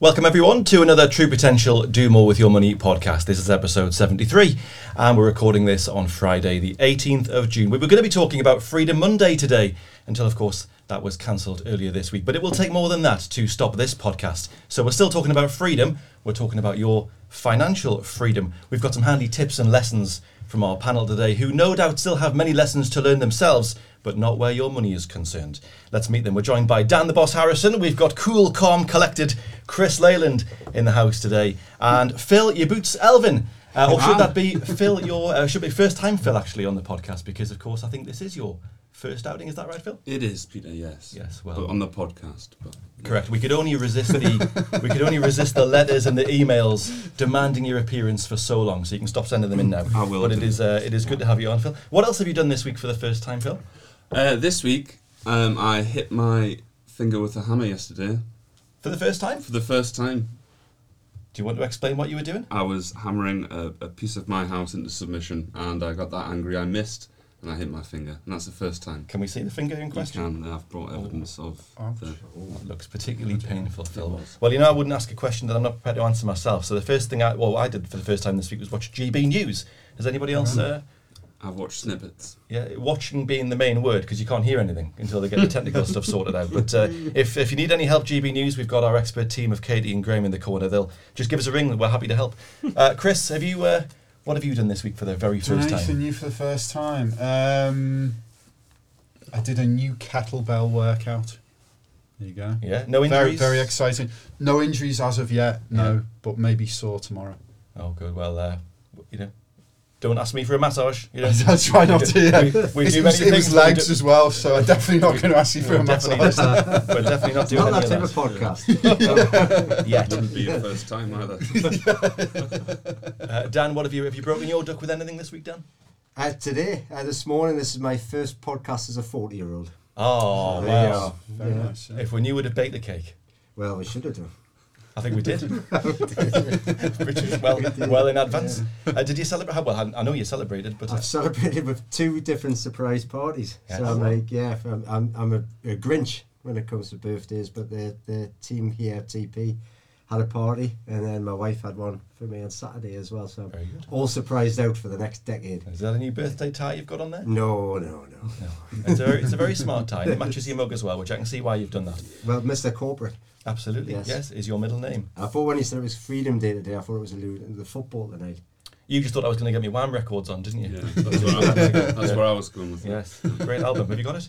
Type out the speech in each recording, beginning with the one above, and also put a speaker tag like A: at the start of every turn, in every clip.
A: Welcome, everyone, to another True Potential Do More with Your Money podcast. This is episode 73, and we're recording this on Friday, the 18th of June. We were going to be talking about Freedom Monday today, until, of course, that was cancelled earlier this week. But it will take more than that to stop this podcast. So we're still talking about freedom, we're talking about your financial freedom. We've got some handy tips and lessons from our panel today, who no doubt still have many lessons to learn themselves but not where your money is concerned. Let's meet them. We're joined by Dan the Boss Harrison. We've got cool, calm, collected Chris Leyland in the house today, and Phil Your Boots Elvin. Uh, or should that be Phil? Your uh, should be first time Phil actually on the podcast because of course I think this is your first outing. Is that right, Phil?
B: It is, Peter. Yes.
A: Yes. Well,
B: but on the podcast. But
A: correct. We could only resist the we could only resist the letters and the emails demanding your appearance for so long. So you can stop sending them in now.
B: I will.
A: But it is uh, it is good to have you on, Phil. What else have you done this week for the first time, Phil?
B: Uh, this week, um, I hit my finger with a hammer yesterday.
A: For the first time?
B: For the first time.
A: Do you want to explain what you were doing?
B: I was hammering a, a piece of my house into submission, and I got that angry. I missed, and I hit my finger, and that's the first time.
A: Can we see the finger in question?
B: You can. I've brought evidence oh. of
A: oh. the. That looks particularly painful, Phil. Well, you know, I wouldn't ask a question that I'm not prepared to answer myself. So the first thing I, well, I did for the first time this week was watch GB News. Has anybody else? Uh,
B: I've watched snippets.
A: Yeah, watching being the main word because you can't hear anything until they get the technical stuff sorted out. But uh, if, if you need any help, GB News, we've got our expert team of Katie and Graham in the corner. They'll just give us a ring. We're happy to help. Uh, Chris, have you? Uh, what have you done this week for the very first
C: time?
A: Anything
C: new for the first time? Um, I did a new kettlebell workout. There you go.
A: Yeah, no injuries.
C: Very, very exciting. No injuries as of yet. No, yeah. but maybe sore tomorrow.
A: Oh, good. Well, uh, you know, don't ask me for a massage. You know,
C: I try not to. Yeah. We, we do many it things. legs as well, so I'm definitely not going to ask you for a massage.
A: we're definitely not doing
D: not
A: that
D: type
A: of
D: podcast. Yeah.
A: Yet.
B: Wouldn't be your first time either.
A: uh, Dan, what have you? Have you broken your duck with anything this week, Dan?
D: Uh, today, uh, this morning, this is my first podcast as a forty-year-old.
A: Oh, wow! Very yeah. nice. Yeah. If we knew, we'd have baked the cake.
D: Well, we should have done.
A: I think we did, which is well well in advance. Yeah. Uh, did you celebrate? Well, I, I, know you celebrated, but
D: I've uh, celebrated with two different surprise parties. Yes. So I'm like, yeah, I'm I'm a, a, Grinch when it comes to birthdays, but the the team here at TP had a party, and then my wife had one for me on Saturday as well. So all surprised out for the next decade.
A: Is that a new birthday tie you've got on there?
D: No, no, no.
A: no. It's, a very, it's a very smart tie. It matches your mug as well, which I can see why you've done that.
D: Well, Mr. Corporate.
A: Absolutely. Yes. yes. Is your middle name.
D: I thought when he said it was Freedom Day today, I thought it was alluding to the football tonight.
A: You just thought I was going to get me Wham records on, didn't you?
B: Yeah, that's, where, I, that's where I was going with it.
A: Yes, great album. Have you got it?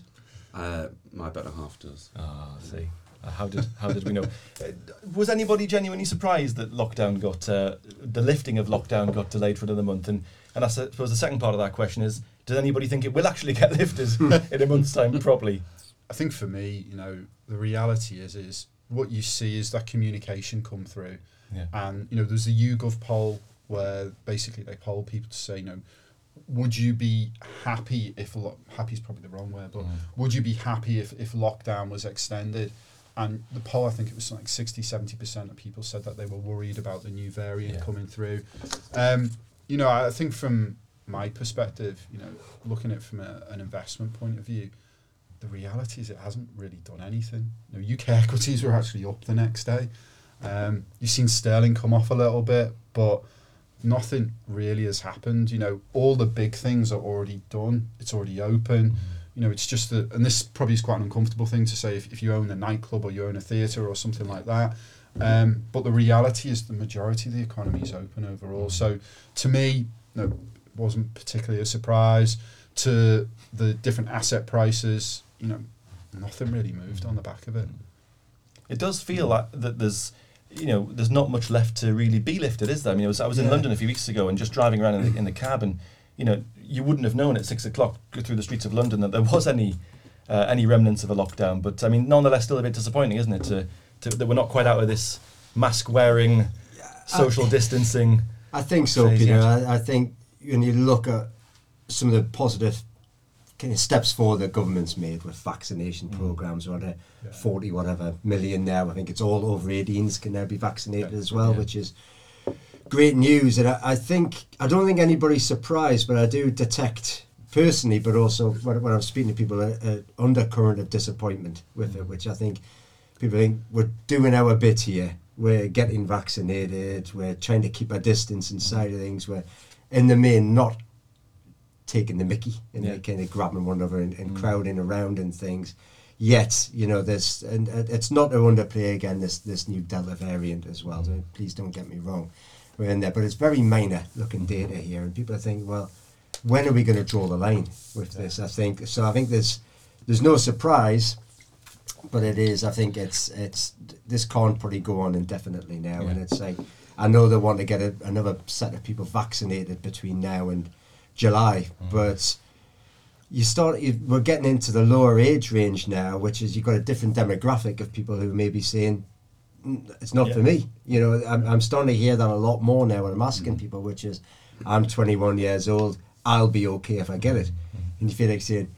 B: Uh, my better half does.
A: Ah, oh, see. Uh, how did how did we know? Uh, was anybody genuinely surprised that lockdown got uh, the lifting of lockdown got delayed for another month? And and I suppose the second part of that question is: Does anybody think it will actually get lifted in a month's time? Probably.
C: I think for me, you know, the reality is is what you see is that communication come through. Yeah. And you know, there's a YouGov poll where basically they poll people to say, you know, would you be happy if lo- happy is probably the wrong word, but mm. would you be happy if, if lockdown was extended? And the poll, I think it was something like 60, 70% of people said that they were worried about the new variant yeah. coming through. Um, you know, I think from my perspective, you know, looking at it from a, an investment point of view, the reality is it hasn't really done anything. You know, UK equities were actually up the next day. Um, you've seen sterling come off a little bit, but nothing really has happened. You know, all the big things are already done. It's already open. You know, it's just that, and this probably is quite an uncomfortable thing to say if, if you own a nightclub or you own a theatre or something like that. Um, but the reality is the majority of the economy is open overall. So to me, no, it wasn't particularly a surprise. To the different asset prices, you know, nothing really moved on the back of it.
A: It does feel like that there's, you know, there's not much left to really be lifted, is there? I mean, I was, I was in yeah. London a few weeks ago and just driving around in the, in the cab, and you know, you wouldn't have known at six o'clock through the streets of London that there was any uh, any remnants of a lockdown. But I mean, nonetheless, still a bit disappointing, isn't it? To, to that we're not quite out of this mask wearing, social I, distancing.
D: I think so, Peter. I, I think when you look at some of the positive kind of steps forward that government's made with vaccination mm. programs or the yeah. 40 whatever million now I think it's all over 18s can now be vaccinated yeah. as well yeah. which is great news and I, I, think I don't think anybody's surprised but I do detect personally but also when, when I'm speaking to people a, undercurrent of disappointment with mm. it which I think people think we're doing our bit here we're getting vaccinated, we're trying to keep a distance inside of things, we're in the main not taking the mickey and yeah. kind of grabbing one another and, and mm. crowding around and things. Yet, you know, this and it's not to underplay again this this new Delta variant as well. So please don't get me wrong, we're in there, but it's very minor looking data here, and people are thinking, well, when are we going to draw the line with this? I think so. I think there's there's no surprise but it is. I think it's it's this can't probably go on indefinitely now, yeah. and it's like I know they want to get a, another set of people vaccinated between now and July, mm. but you start you, we're getting into the lower age range now, which is you've got a different demographic of people who may be saying it's not yeah. for me. You know, I'm, I'm starting to hear that a lot more now when I'm asking mm. people, which is I'm 21 years old, I'll be okay if I get it, mm. and you feel like saying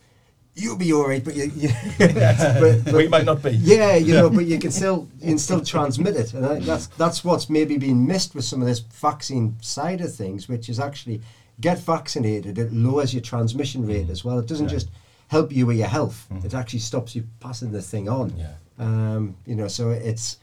D: you'll be all right, but you, you
A: but, but, we might not be.
D: Yeah, you know, but you can still you can still transmit it, and I, that's that's what's maybe been missed with some of this vaccine side of things, which is actually get vaccinated. It lowers your transmission rate as well. It doesn't yeah. just help you with your health; mm. it actually stops you passing the thing on.
A: Yeah.
D: Um, you know, so it's.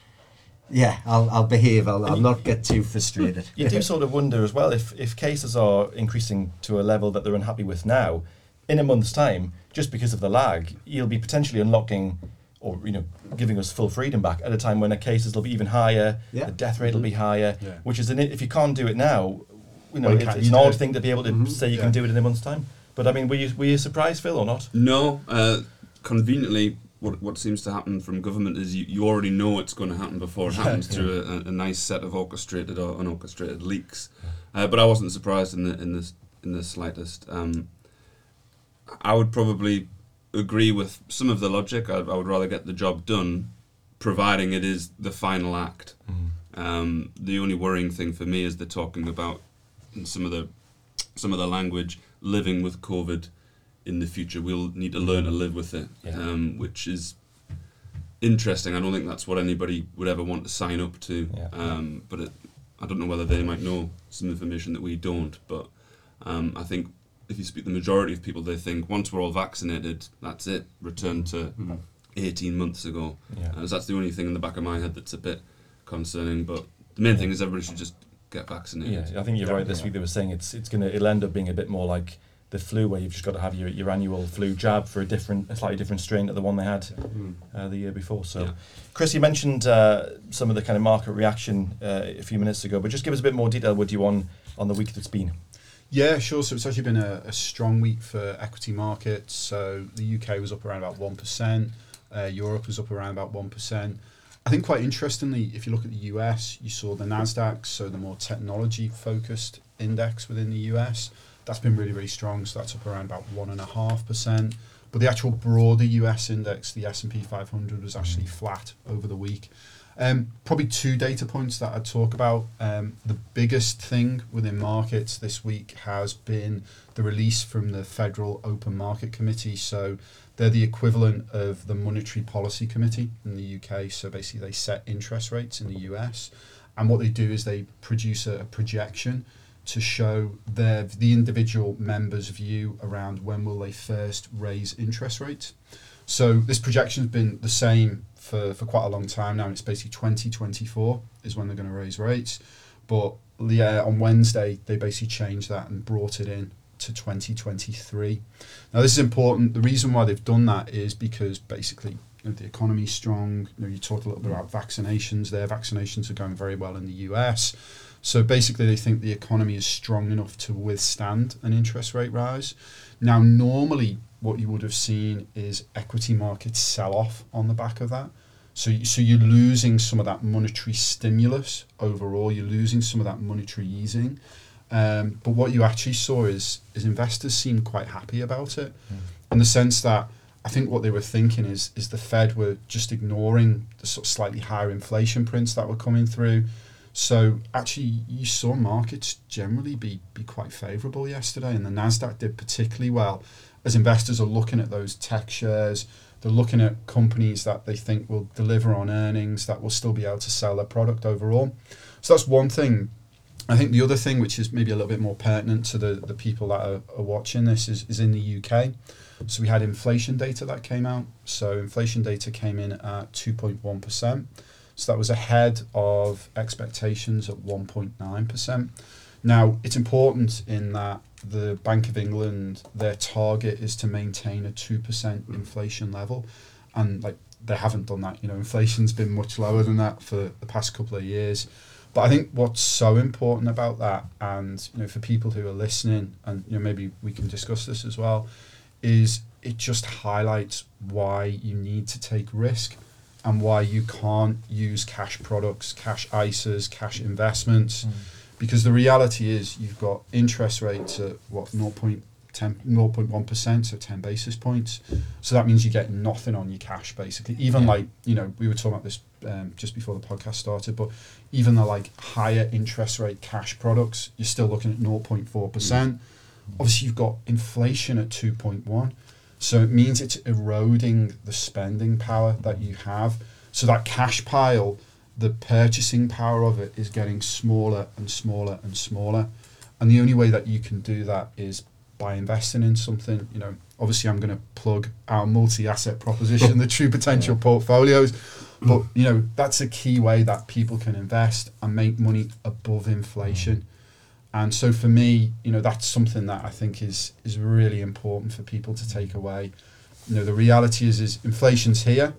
D: Yeah, I'll, I'll behave. I'll, I'll you, not get too frustrated.
A: You do sort of wonder as well if, if cases are increasing to a level that they're unhappy with now, in a month's time, just because of the lag, you'll be potentially unlocking or you know giving us full freedom back at a time when the cases will be even higher, yeah. the death rate will be higher, yeah. which is an if you can't do it now, you know well, it's, an odd thing to be able to mm-hmm. say you yeah. can do it in a month's time. But I mean, were you were you surprised, Phil, or not?
B: No, uh, conveniently. What, what seems to happen from government is you, you already know it's going to happen before it happens through a, a, nice set of orchestrated or unorchestrated leaks. Uh, but I wasn't surprised in the in this in the slightest. Um, I would probably agree with some of the logic. I, I, would rather get the job done, providing it is the final act. Mm. Um, the only worrying thing for me is they're talking about some of the some of the language living with COVID in the future. We'll need to learn to live with it, yeah. um, which is interesting. I don't think that's what anybody would ever want to sign up to. Yeah. Um, but it, I don't know whether they might know some information that we don't. But um, I think if you speak the majority of people, they think once we're all vaccinated, that's it. Return to mm-hmm. 18 months ago. Yeah. Uh, that's the only thing in the back of my head that's a bit concerning. But the main yeah. thing is everybody should just get vaccinated.
A: Yeah, I think you're right. This week they were saying it's it's gonna it'll end up being a bit more like the flu, where you've just got to have your, your annual flu jab for a different, a slightly different strain to the one they had mm. uh, the year before. So, yeah. Chris, you mentioned uh, some of the kind of market reaction uh, a few minutes ago, but just give us a bit more detail, would you, on on the week that's been?
C: Yeah, sure. So it's actually been a, a, strong week for equity markets. So the UK was up around about 1%, uh, Europe was up around about 1%. I think quite interestingly, if you look at the US, you saw the NASDAQ, so the more technology focused index within the US. That's been really, really strong. So that's up around about 1.5%. But the actual broader US index, the S&P 500, was actually flat over the week. Um, probably two data points that I'd talk about. Um, the biggest thing within markets this week has been the release from the Federal Open Market Committee. So they're the equivalent of the Monetary Policy Committee in the UK. So basically, they set interest rates in the US. And what they do is they produce a, a projection to show their the individual members' view around when will they first raise interest rates. So this projection has been the same for, for quite a long time now, and it's basically 2024 is when they're going to raise rates. But yeah, on Wednesday they basically changed that and brought it in to 2023. Now this is important. The reason why they've done that is because basically you know, the economy's strong. You know, you talked a little bit about vaccinations. There, vaccinations are going very well in the US. So basically, they think the economy is strong enough to withstand an interest rate rise. Now, normally, what you would have seen is equity markets sell off on the back of that. So, so you're losing some of that monetary stimulus overall. You're losing some of that monetary easing. Um, but what you actually saw is is investors seemed quite happy about it, mm. in the sense that I think what they were thinking is is the Fed were just ignoring the sort of slightly higher inflation prints that were coming through. So actually, you saw markets generally be be quite favourable yesterday, and the Nasdaq did particularly well as investors are looking at those tech shares, they're looking at companies that they think will deliver on earnings that will still be able to sell their product overall. So that's one thing. I think the other thing, which is maybe a little bit more pertinent to the, the people that are, are watching this, is, is in the UK. So we had inflation data that came out. So inflation data came in at 2.1%. So that was ahead of expectations at 1.9%. Now, it's important in that the Bank of England, their target is to maintain a 2% inflation level. And like they haven't done that. You know, inflation's been much lower than that for the past couple of years. But I think what's so important about that, and you know, for people who are listening, and you know, maybe we can discuss this as well, is it just highlights why you need to take risk and why you can't use cash products, cash ISAs, cash investments. Mm because the reality is you've got interest rates at what 0.10, 0.1%, so 10 basis points. So that means you get nothing on your cash basically. Even yeah. like, you know, we were talking about this um, just before the podcast started, but even the like higher interest rate cash products, you're still looking at 0.4%. Mm. Obviously, you've got inflation at 2.1. So it means it's eroding the spending power that you have. So that cash pile the purchasing power of it is getting smaller and smaller and smaller. And the only way that you can do that is by investing in something. You know, obviously, I'm going to plug our multi-asset proposition, the True Potential yeah. portfolios. But you know, that's a key way that people can invest and make money above inflation. And so for me, you know, that's something that I think is is really important for people to take away. You know, the reality is is inflation's here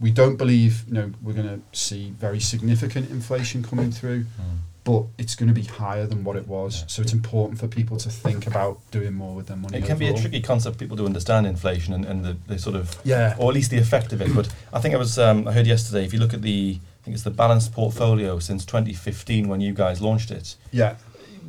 C: we don't believe you know we're going to see very significant inflation coming through, mm. But it's going to be higher than what it was. So it's important for people to think about doing more with their money.
A: It can overall. be a tricky concept for people to understand inflation and, and the, the sort of yeah, or at least the effect of it. But I think I was um, I heard yesterday if you look at the I think it's the balanced portfolio since 2015 when you guys launched it.
C: Yeah.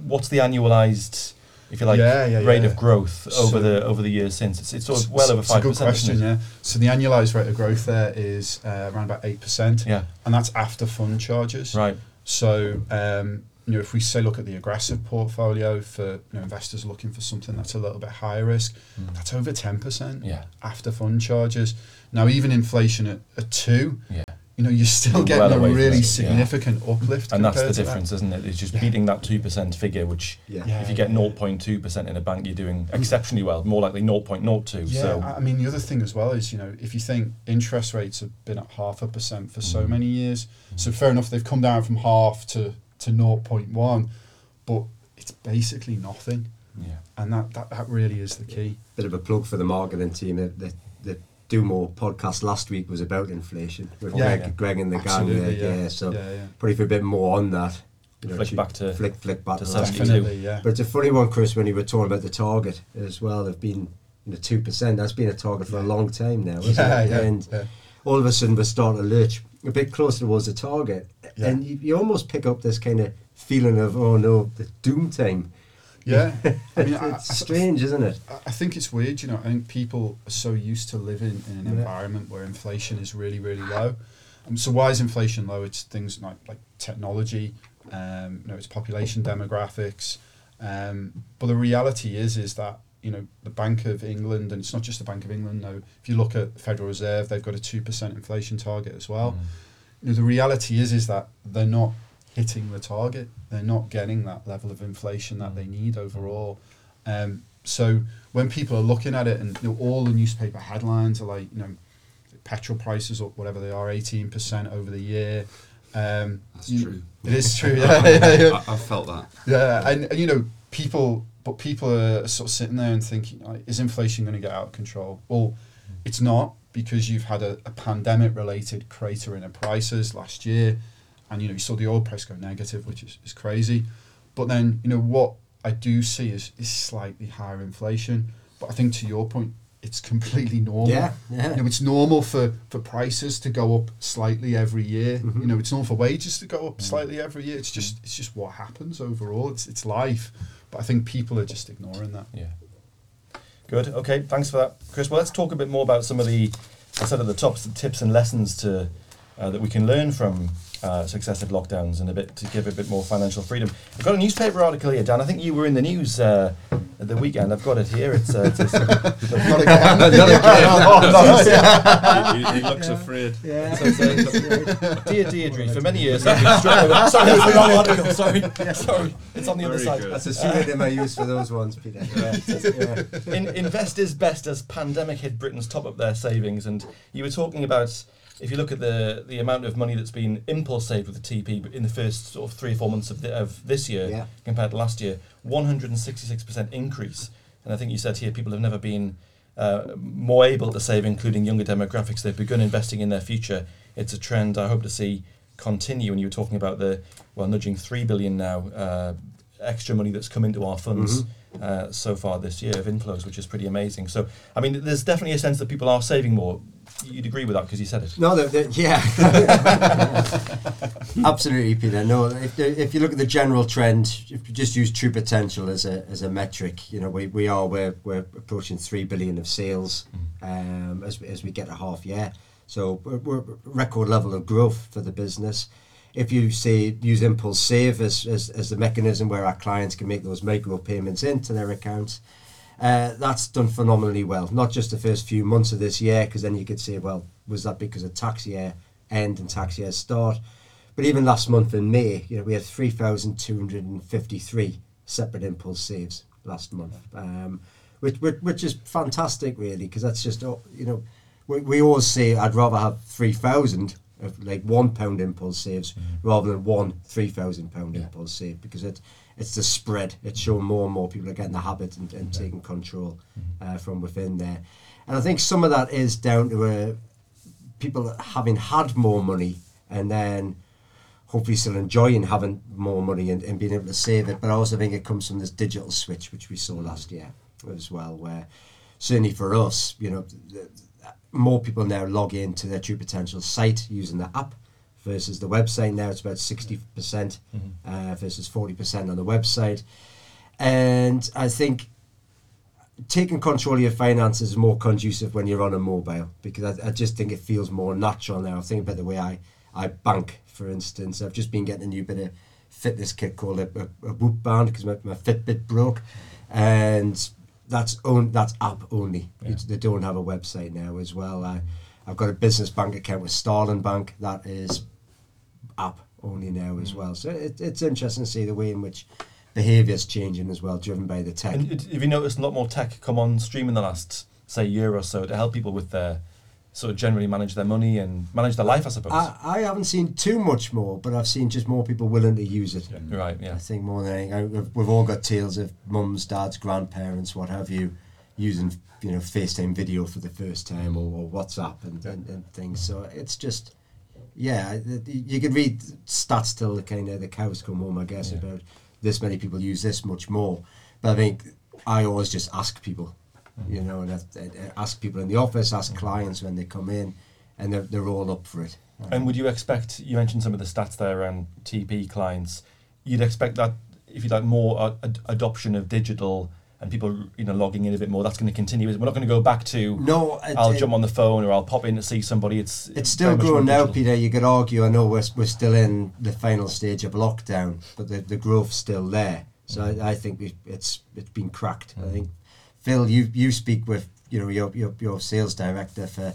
A: What's the annualized if you like, yeah, yeah, rate of growth over so the over the years since. It's, it's sort of well over five percent. Good question.
C: Yeah. So the annualized rate of growth there is uh, around about eight percent.
A: Yeah.
C: And that's after fund charges.
A: Right.
C: So um, you know, if we say look at the aggressive portfolio for you know, investors looking for something that's a little bit higher risk, mm. that's over ten percent.
A: Yeah.
C: After fund charges. Now even inflation at, at two.
A: Yeah
C: you know, you're still getting well a really significant yeah. uplift.
A: And that's the difference, is isn't it? It's just yeah. beating that 2% figure, which yeah. if you get 0.2% in a bank, you're doing exceptionally well, more likely 0.02.
C: Yeah,
A: so.
C: I mean, the other thing as well is, you know, if you think interest rates have been at half a percent for mm. so many years, mm. so fair enough, they've come down from half to, to 0.1, but it's basically nothing.
A: Yeah.
C: And that, that, that really is the key.
D: Bit of a plug for the marketing team. The, the do more podcast last week was about inflation with yeah, Greg, yeah. Greg and the gang there. Yeah. yeah. so probably for a bit more on that.
A: You know, flick back to
D: flick flick back to,
A: to definitely,
C: yeah.
D: But it's a funny one, Chris, when you were talking about the target as well. They've been you know two percent. That's been a target for a long time now, isn't
C: yeah,
D: it?
C: Yeah,
D: and
C: yeah.
D: all of a sudden we're starting to lurch a bit closer towards the target, and you, you almost pick up this kind of feeling of oh no, the doom time
C: yeah,
D: I mean, it's I, strange, isn't it?
C: I think it's weird. You know, I think people are so used to living in an yeah. environment where inflation is really, really low. Um, so why is inflation low? It's things like like technology. Um, you know, it's population demographics. Um, but the reality is, is that you know the Bank of England, and it's not just the Bank of England. No, if you look at the Federal Reserve, they've got a two percent inflation target as well. Mm. You know, the reality is, is that they're not hitting the target. They're not getting that level of inflation that they mm. need overall. Um, so when people are looking at it, and you know, all the newspaper headlines are like, you know, petrol prices or whatever they are, eighteen percent over the year.
B: Um, That's you, true.
C: It is true. Yeah, yeah,
B: yeah. I, have felt that.
C: Yeah, and, and, you know, people, but people are sort of sitting there and thinking, like, is inflation going to get out of control? Well, it's not because you've had a, a pandemic-related crater in the prices last year and you know you saw the oil price go negative, which is, is crazy. But then you know what I do see is is slightly higher inflation. But I think to your point, it's completely normal.
D: Yeah, yeah.
C: You know, it's normal for, for prices to go up slightly every year. Mm-hmm. You know, it's normal for wages to go up slightly every year. It's just it's just what happens overall. It's it's life. But I think people are just ignoring that.
A: Yeah. Good. Okay. Thanks for that, Chris. Well, let's talk a bit more about some of the I said at the top tips and lessons to uh, that we can learn from uh, successive lockdowns and a bit to give a bit more financial freedom. I've got a newspaper article here, Dan. I think you were in the news uh, the weekend. I've got it here. It's, uh, it's,
C: not again. not again. oh,
B: no, he, he, looks afraid.
A: Yeah. So, so, dear Deirdre, for many years I've been struggling. Sorry, it's the wrong article. Sorry, yeah, sorry. It's on the Very other side.
D: Good. That's a pseudonym I use for those ones, Peter. Yeah,
A: yeah. In, investors best as pandemic hit Britain's top up their savings, and you were talking about if you look at the the amount of money that's been impulse saved with the TP in the first sort of three or four months of, the, of this year
D: Yeah.
A: compared to last year, 166% increase. And I think you said here people have never been uh, more able to save, including younger demographics. They've begun investing in their future. It's a trend I hope to see continue. And you were talking about the well, nudging three billion now uh, extra money that's come into our funds uh, so far this year of inflows, which is pretty amazing. So, I mean, there's definitely a sense that people are saving more. You'd agree with that because you said it.
D: No, they're, they're- yeah, absolutely, Peter. No, if, if you look at the general trend, if you just use true potential as a as a metric, you know, we, we are we're, we're approaching three billion of sales um, as as we get a half year. So we're, we're record level of growth for the business. If you say use Impulse Save as, as, as the mechanism where our clients can make those micro payments into their accounts, uh, that's done phenomenally well. Not just the first few months of this year, because then you could say, well, was that because of tax year end and tax year start? But even last month in May, you know, we had 3,253 separate impulse saves last month, um, which, which which is fantastic, really, because that's just, oh, you know, we, we always say I'd rather have 3,000 of like one pound impulse saves rather than one 3,000 pound
A: Yeah.
D: impulse save because it it's the spread. It's showing more and more people are getting the habit and, and taking control uh, from within there. And I think some of that is down to uh, people having had more money and then hopefully still enjoying having more money and, and being able to save it. But I also think it comes from this digital switch, which we saw last year as well, where certainly for us, you know, th- th- more people now log into their True Potential site using the app versus the website. Now it's about 60% uh, versus 40% on the website. And I think taking control of your finances is more conducive when you're on a mobile because I, I just think it feels more natural now. I think about the way I, I bank, for instance. I've just been getting a new bit of fitness kit called a, a, a Whoop band because my, my Fitbit broke, and that's own that's app only.
A: Yeah.
D: They don't have a website now as well. I, I've got a business bank account with Starling Bank that is app only now as mm. well. So it, it's interesting to see the way in which behaviour is changing as well, driven by the tech.
A: And have you noticed a lot more tech come on stream in the last, say, year or so to help people with their sort of generally manage their money and manage their life, I suppose?
D: I, I haven't seen too much more, but I've seen just more people willing to use it.
A: right, yeah.
D: I think more than anything, I, we've, we've all got tales of mums, dads, grandparents, what have you, using you know FaceTime video for the first time or, or WhatsApp and, and, and things. So it's just, yeah, you could read stats till the kind of the cows come home, I guess,
A: Yeah.
D: about this many people use this much more. But I think I always just ask people, you know, and I, I ask people in the office, ask clients when they come in, and they're, they're all up for it.
A: And would you expect, you mentioned some of the stats there around TP clients, you'd expect that, if you'd like, more uh, ad- adoption of digital and people, you know, logging in a bit more, that's going to continue. We're not going to go back to,
D: No, it-
A: I'll
D: it-
A: jump on the phone or I'll pop in to see somebody. It's
D: It's still
A: very much more
D: growing now. Peter. You could argue. I know we're, we're still in the final stage of lockdown, but the, the growth's still there. So I, I think it's it's been cracked. I think Phil, you you speak with you know your your, your sales director for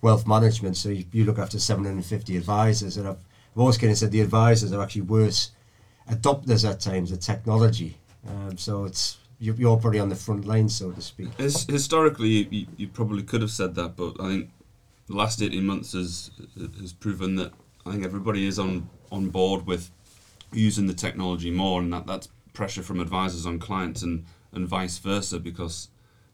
D: wealth management. So you, you look after 750 advisors, and I've, I've always kind of said the advisors are actually worse adopters at times of technology. Um, so it's you, you're probably on the front line, so to speak.
B: His, historically, you, you, probably could have said that, but I think the last eighteen months has has proven that I think everybody is on on board with using the technology more, and that that's pressure from advisors on clients and and vice versa because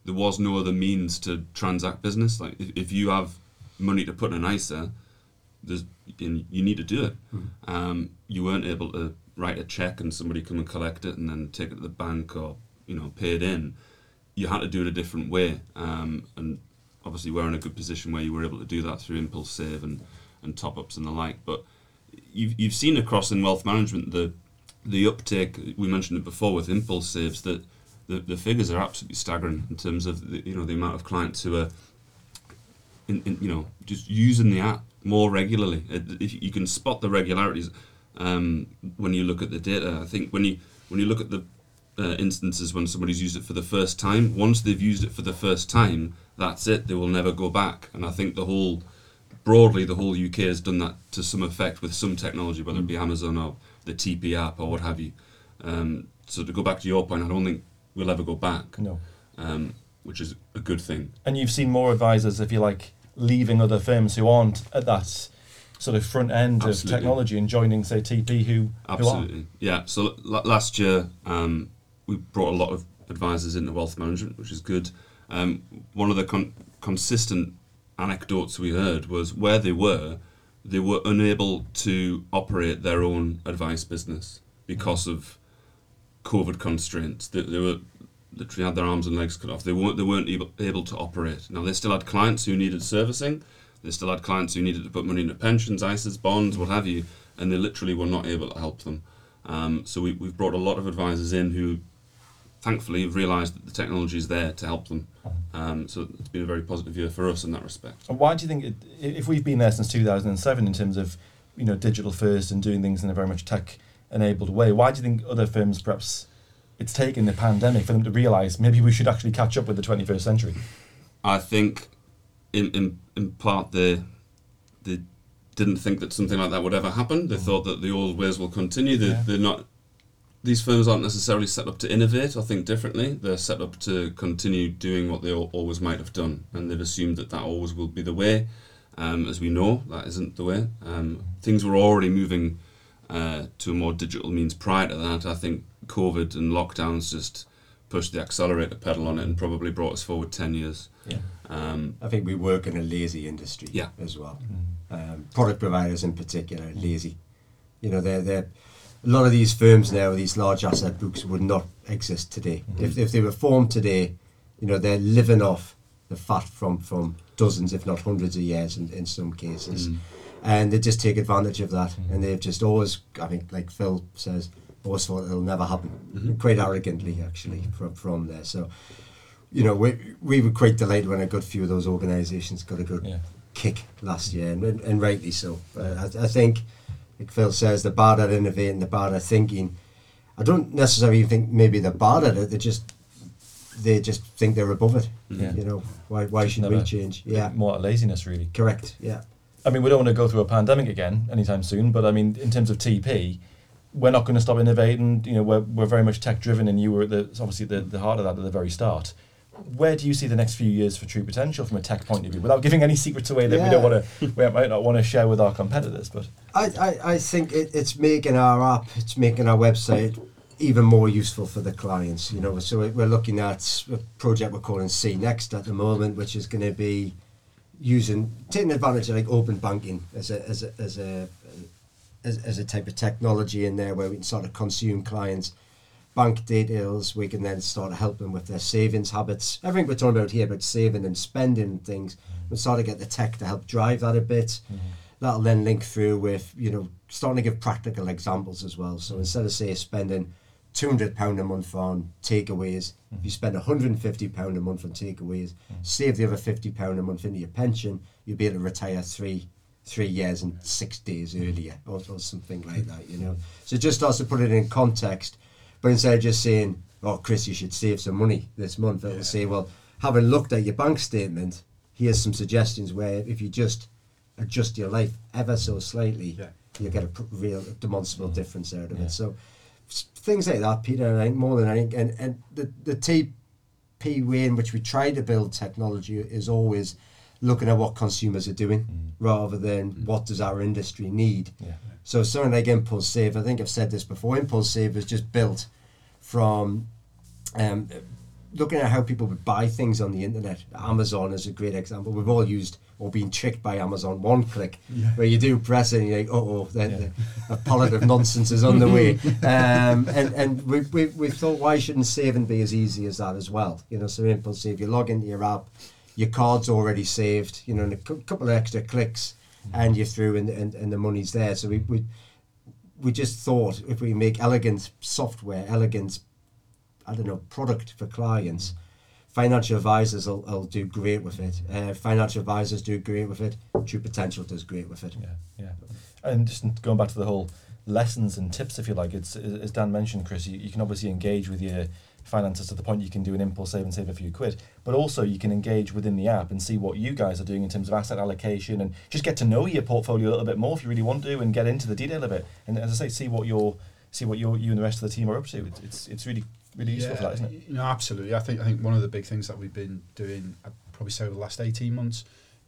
B: there was no other means to transact business. Like if, if you have money to put in an ISA, there's you need to do it. Um, you weren't able to write a check and somebody come and collect it and then take it to the bank or you know pay it in. You had to do it a different way, um, and obviously we're in a good position where you were able to do that through impulse save and, and top ups and the like. But you've you've seen across in wealth management the the uptake we mentioned it before with impulse saves that the, the figures are absolutely staggering in terms of the, you know the amount of clients who are in, in, you know just using the app more regularly. If you can spot the regularities um, when you look at the data. I think when you when you look at the uh, instances when somebody's used it for the first time, once they've used it for the first time, that's it. They will never go back. And I think the whole broadly the whole UK has done that to some effect with some technology, whether it be Amazon or the TP app or what have you. Um, so to go back to your point, I don't think we'll ever go back,
A: No.
B: um, which is a good thing.
A: And you've seen more advisors, if you like, leaving other firms who aren't at that sort of front end
B: Absolutely.
A: of technology and joining, say, TP, who
B: Absolutely,
A: who
B: yeah. So l- last year um, we brought a lot of advisors into wealth management, which is good. Um, one of the con- consistent anecdotes we heard was where they were, they were unable to operate their own advice business because of COVID constraints. They, they were literally had their arms and legs cut off. They weren't they weren't able, able to operate. Now they still had clients who needed servicing. They still had clients who needed to put money into pensions, ISAs, bonds, what have you, and they literally were not able to help them. Um, so we, we've brought a lot of advisors in who, thankfully, have realised that the technology is there to help them. Um, so it's been a very positive year for us in that respect.
A: And why do you think, it, if we've been there since 2007 in terms of, you know, digital first and doing things in a very much tech-enabled way, why do you think other firms perhaps it's taken the pandemic for them to realise maybe we should actually catch up with the 21st century?
B: I think, in in, in part, they they didn't think that something like that would ever happen. They thought that the old ways will continue. They,
A: Yeah.
B: They're not. These firms aren't necessarily set up to innovate or think differently. They're set up to continue doing what they always might have done, and they've assumed that that always will be the way. Um, as we know, that isn't the way. Um, things were already moving uh, to a more digital means prior to that. I think COVID and lockdowns just pushed the accelerator pedal on it and probably brought us forward ten years.
A: Yeah.
B: Um,
D: I think we work in a lazy industry
B: Yeah.
D: as well. Um, product providers in particular are lazy. You know, they're, they're a lot of these firms now, these large asset books would not exist today. If, if they were formed today, you know, they're living off the fat from, from dozens, if not hundreds of years in, in some cases. And they just take advantage of that. And mm-hmm. they've just always, I think, like Phil says, always thought it'll never happen. Mm-hmm. Quite arrogantly, actually, mm-hmm. from, from there. So, you know, we, we were quite delighted when a good few of those organisations got a good
A: Yeah.
D: kick last year, and, and rightly so. Uh, I, I think, like Phil says, they're bad at innovating, they're bad at thinking. I don't necessarily think maybe they're bad at it. They just they just think they're above it.
A: Yeah.
D: You know, why why should we change? Yeah,
A: More laziness, really.
D: correct. Yeah,
A: I mean, we don't want to go through a pandemic again anytime soon, but I mean, in terms of TP, we're not going to stop innovating. You know, we're, we're very much tech driven, and you were at the, obviously the, the heart of that at the very start. Where do you see the next few years for True Potential from a tech point of view, without giving any secrets away that we don't want to, we might not want to share with our competitors? But
D: I I, I think it, it's making our app, it's making our website even more useful for the clients. You know, so we're looking at a project we're calling C Next at the moment, which is going to be using taking advantage of like open banking as a as a as a as, as a type of technology in there where we can sort of consume clients bank details. We can then start helping with their savings habits. Everything we're talking about here about saving and spending and things mm-hmm. we sort of get the tech to help drive that a bit. Mm-hmm. That'll then link through with you know starting to give practical examples as well. So instead of say spending 200 pound a month on takeaways if you spend 150 pound a month on takeaways save the other 50 pound a month into your pension you'll be able to retire three three years and six days earlier or, or something like that you know so just starts to put it in context but instead of just saying oh chris you should save some money this month it'll say well having looked at your bank statement here's some suggestions where if you just adjust your life ever so slightly
C: Yeah.
D: you'll get a real demonstrable difference out of
A: Yeah.
D: it so things like that peter i think more than anything and, and the, the tp way in which we try to build technology is always looking at what consumers are doing rather than what does our industry need
A: yeah,
D: so something like Impulse Save, I think I've said this before. Impulse Save was just built from um, looking at how people would buy things on the internet. Amazon is a great example. We've all used or being tricked by Amazon one click,
C: Yeah.
D: where you do press it and you're like, oh, oh,
A: Yeah.
D: the, a pallet of nonsense is on the way. Um, and and we, we, we thought, why shouldn't saving be as easy as that as well? You know, so Impulse Save, you log into your app, your card's already saved, you know, and a cou- couple of extra clicks and you're through and, and, and the money's there. So we, we we just thought if we make elegant software, elegant, I don't know, product for clients, financial advisors will, will do great with it. Uh, financial advisors do great with it. True Potential does great with it.
A: yeah, yeah. And just going back to the whole lessons and tips, if you like, it's as Dan mentioned, Chris. You, you can obviously engage with your finances to the point you can do an impulse save and save a few quid, but also you can engage within the app and see what you guys are doing in terms of asset allocation and just get to know your portfolio a little bit more if you really want to and get into the detail of it. And as I say, see what your see what your you and the rest of the team are up to. It's it's, it's really really useful for that, isn't it?
C: You know, absolutely. I think I think one of the big things that we've been doing, I'd probably say over the last eighteen months,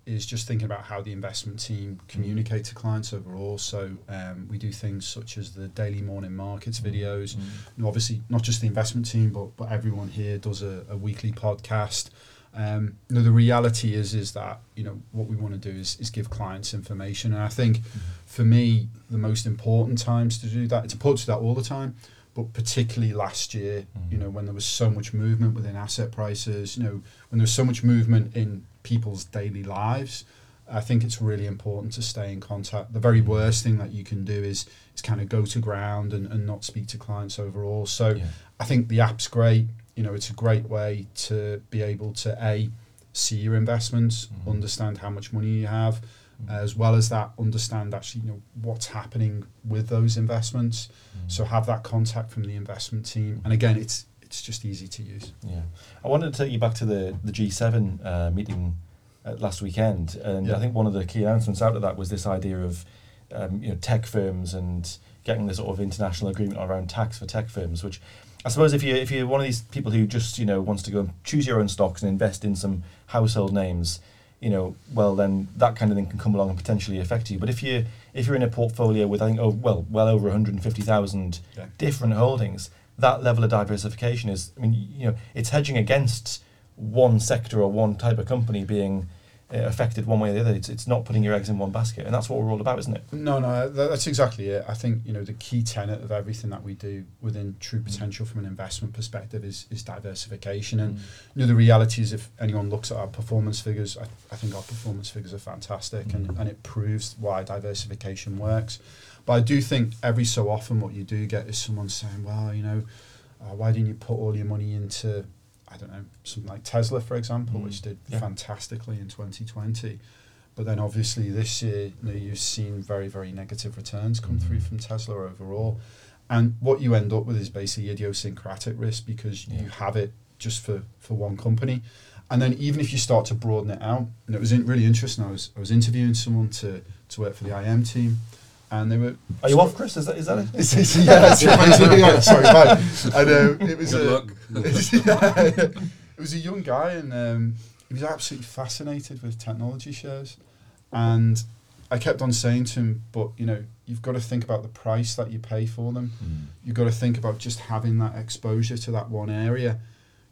C: is just thinking about how the investment team communicate to clients overall. So um, we do things such as the daily morning markets mm. videos. Mm. And obviously, not just the investment team, but but everyone here does a, a weekly podcast. Um, you know, the reality is is that you know what we want to do is, is give clients information, and I think mm-hmm. for me the most important times to do that. It's important to do that all the time, but particularly last year, mm-hmm. you know, when there was so much movement within asset prices, you know, when there was so much movement in people's daily lives, I think it's really important to stay in contact. The very worst thing that you can do is is kind of go to ground and, and not speak to clients overall. So yeah. I think the app's great. You know, it's a great way to be able to a see your investments, mm-hmm. understand how much money you have, mm-hmm. As well as that understand actually you know what's happening with those investments. Mm-hmm. So have that contact from the investment team. And again, it's it's just easy to use.
A: Yeah, I wanted to take you back to the the G7 uh, meeting uh, last weekend, and yeah. I think one of the key announcements out of that was this idea of um, you know tech firms and getting this sort of international agreement around tax for tech firms, which I suppose if you if you're one of these people who just you know wants to go and choose your own stocks and invest in some household names, you know, well then that kind of thing can come along and potentially affect you. But if you if you're in a portfolio with I think oh well well over 150,000 yeah. different holdings, that level of diversification is I mean you know it's hedging against one sector or one type of company being affected one way or the other. It's, it's not putting your eggs in one basket, and that's what we're all about, isn't it?
C: No, no, that's exactly it. I think you know the key tenet of everything that we do within True mm. Potential from an investment perspective is is diversification, and mm. you know the reality is if anyone looks at our performance figures, I, I think our performance figures are fantastic, mm. and and it proves why diversification works. But I do think every so often what you do get is someone saying, well, you know, uh, why didn't you put all your money into I don't know, something like Tesla, for example, mm. which did yeah. fantastically in 2020. But then obviously this year, you know, you've seen very, very negative returns come mm. through from Tesla overall. And what you end up with is basically idiosyncratic risk because yeah. you have it just for, for one company. And then even if you start to broaden it out, and it was in, really interesting, I was, I was interviewing someone to, to work for the IM team and they were.
A: Are you off, Chris? Is that is that it?
C: yeah, yeah, sorry, bye. And um, it was a, it was a young guy, and um, he was absolutely fascinated with technology shares, and I kept on saying to him, but you know, you've got to think about the price that you pay for them. Mm. You've got to think about just having that exposure to that one area.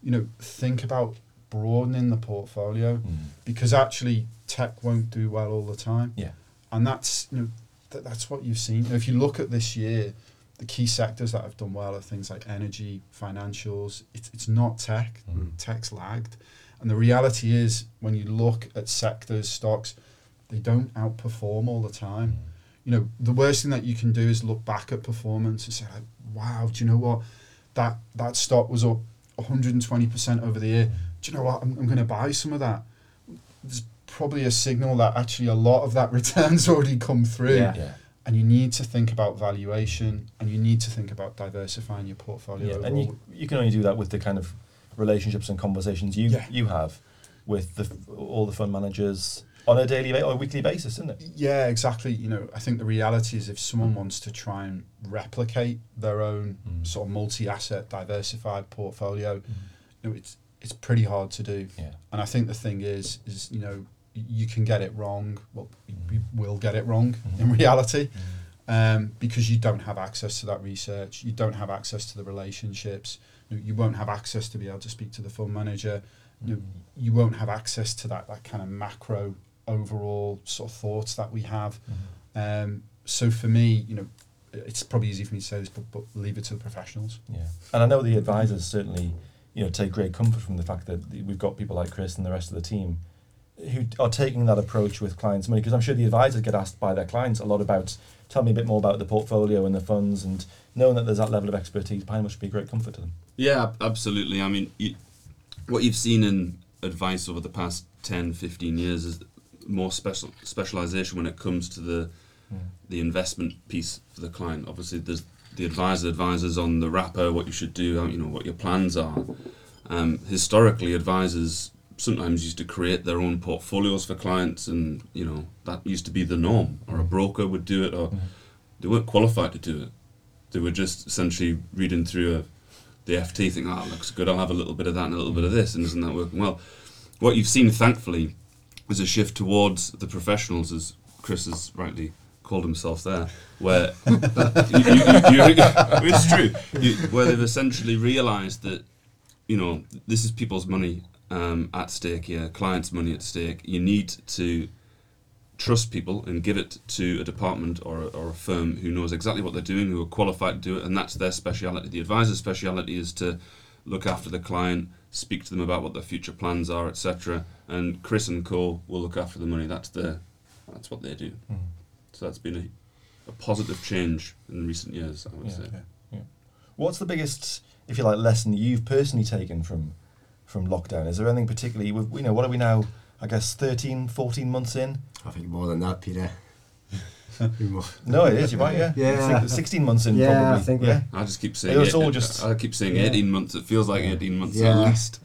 C: You know, think about broadening the portfolio mm. because actually tech won't do well all the time.
A: Yeah.
C: And that's you know that, that's what you've seen. If you look at this year, the key sectors that have done well are things like energy, financials. It's, it's not tech. Mm. Tech's lagged. And the reality is, when you look at sectors, stocks, they don't outperform all the time. Mm. You know, the worst thing that you can do is look back at performance and say, like, wow, do you know what? That that stock was up 120% over the year. Mm. Do you know what? I'm, I'm going to buy some of that. There's probably a signal that actually a lot of that return's already come through.
A: Yeah. yeah.
C: And you need to think about valuation and you need to think about diversifying your portfolio.
A: Yeah. And you, you can only do that with the kind of relationships and conversations you yeah. you have with the all the fund managers on a daily or a weekly basis, isn't it?
C: Yeah, exactly. You know, I think the reality is if someone wants to try and replicate their own mm. sort of multi-asset diversified portfolio, mm. you know, it's it's pretty hard to do.
A: Yeah.
C: And I think the thing is is you know you can get it wrong. Well, you will get it wrong mm-hmm. in reality. Mm-hmm. Um, because you don't have access to that research, you don't have access to the relationships, you, won't have access to be able to speak to the fund manager, you, mm-hmm. you won't have access to that that kind of macro overall sort of thoughts that we have. Mm-hmm. Um, so for me, you know, it's probably easy for me to say this, but, but leave it to the professionals.
A: Yeah, and I know the advisors certainly, you know, take great comfort from the fact that we've got people like Chris and the rest of the team who are taking that approach with clients' money? Because I'm sure the advisors get asked by their clients a lot about, tell me a bit more about the portfolio and the funds, and knowing that there's that level of expertise behind must be a great comfort to them.
B: Yeah, absolutely. I mean, you, what you've seen in advice over the past 10, 15 years is more special specialization when it comes to the mm. the investment piece for the client. Obviously, there's the advisor advisors on the wrapper, what you should do, you know, what your plans are. Um, historically, advisors sometimes used to create their own portfolios for clients, and you know that used to be the norm. Or a broker would do it, or mm-hmm. they weren't qualified to do it. They were just essentially reading through a, the FT, thinking, "Oh, looks good. I'll have a little bit of that and a little bit of this," and isn't that working well? What you've seen, thankfully, is a shift towards the professionals, as Chris has rightly called himself there, where you, you, you, it's true, where they've essentially realised that you know this is people's money um, at stake here, clients' money at stake. You need to trust people and give it to a department or a, or a firm who knows exactly what they're doing, who are qualified to do it, and that's their speciality. The advisor's speciality is to look after the client, speak to them about what their future plans are, etc. And Chris and Co will look after the money. That's their, that's what they do. Mm. So that's been a, a, positive change in recent years, I would yeah, say. Yeah, yeah.
A: What's the biggest, if you like, lesson you've personally taken from from lockdown? Is there anything particularly? You know, what are we now? I guess 13, 14 months in.
D: I think more than that, Peter.
A: no, it is. You might, yeah. Yeah. Sixteen months in, yeah, probably. I think. Yeah.
B: I just keep saying. It It's all just. I keep saying yeah. eighteen months. It feels like eighteen months yeah. at least.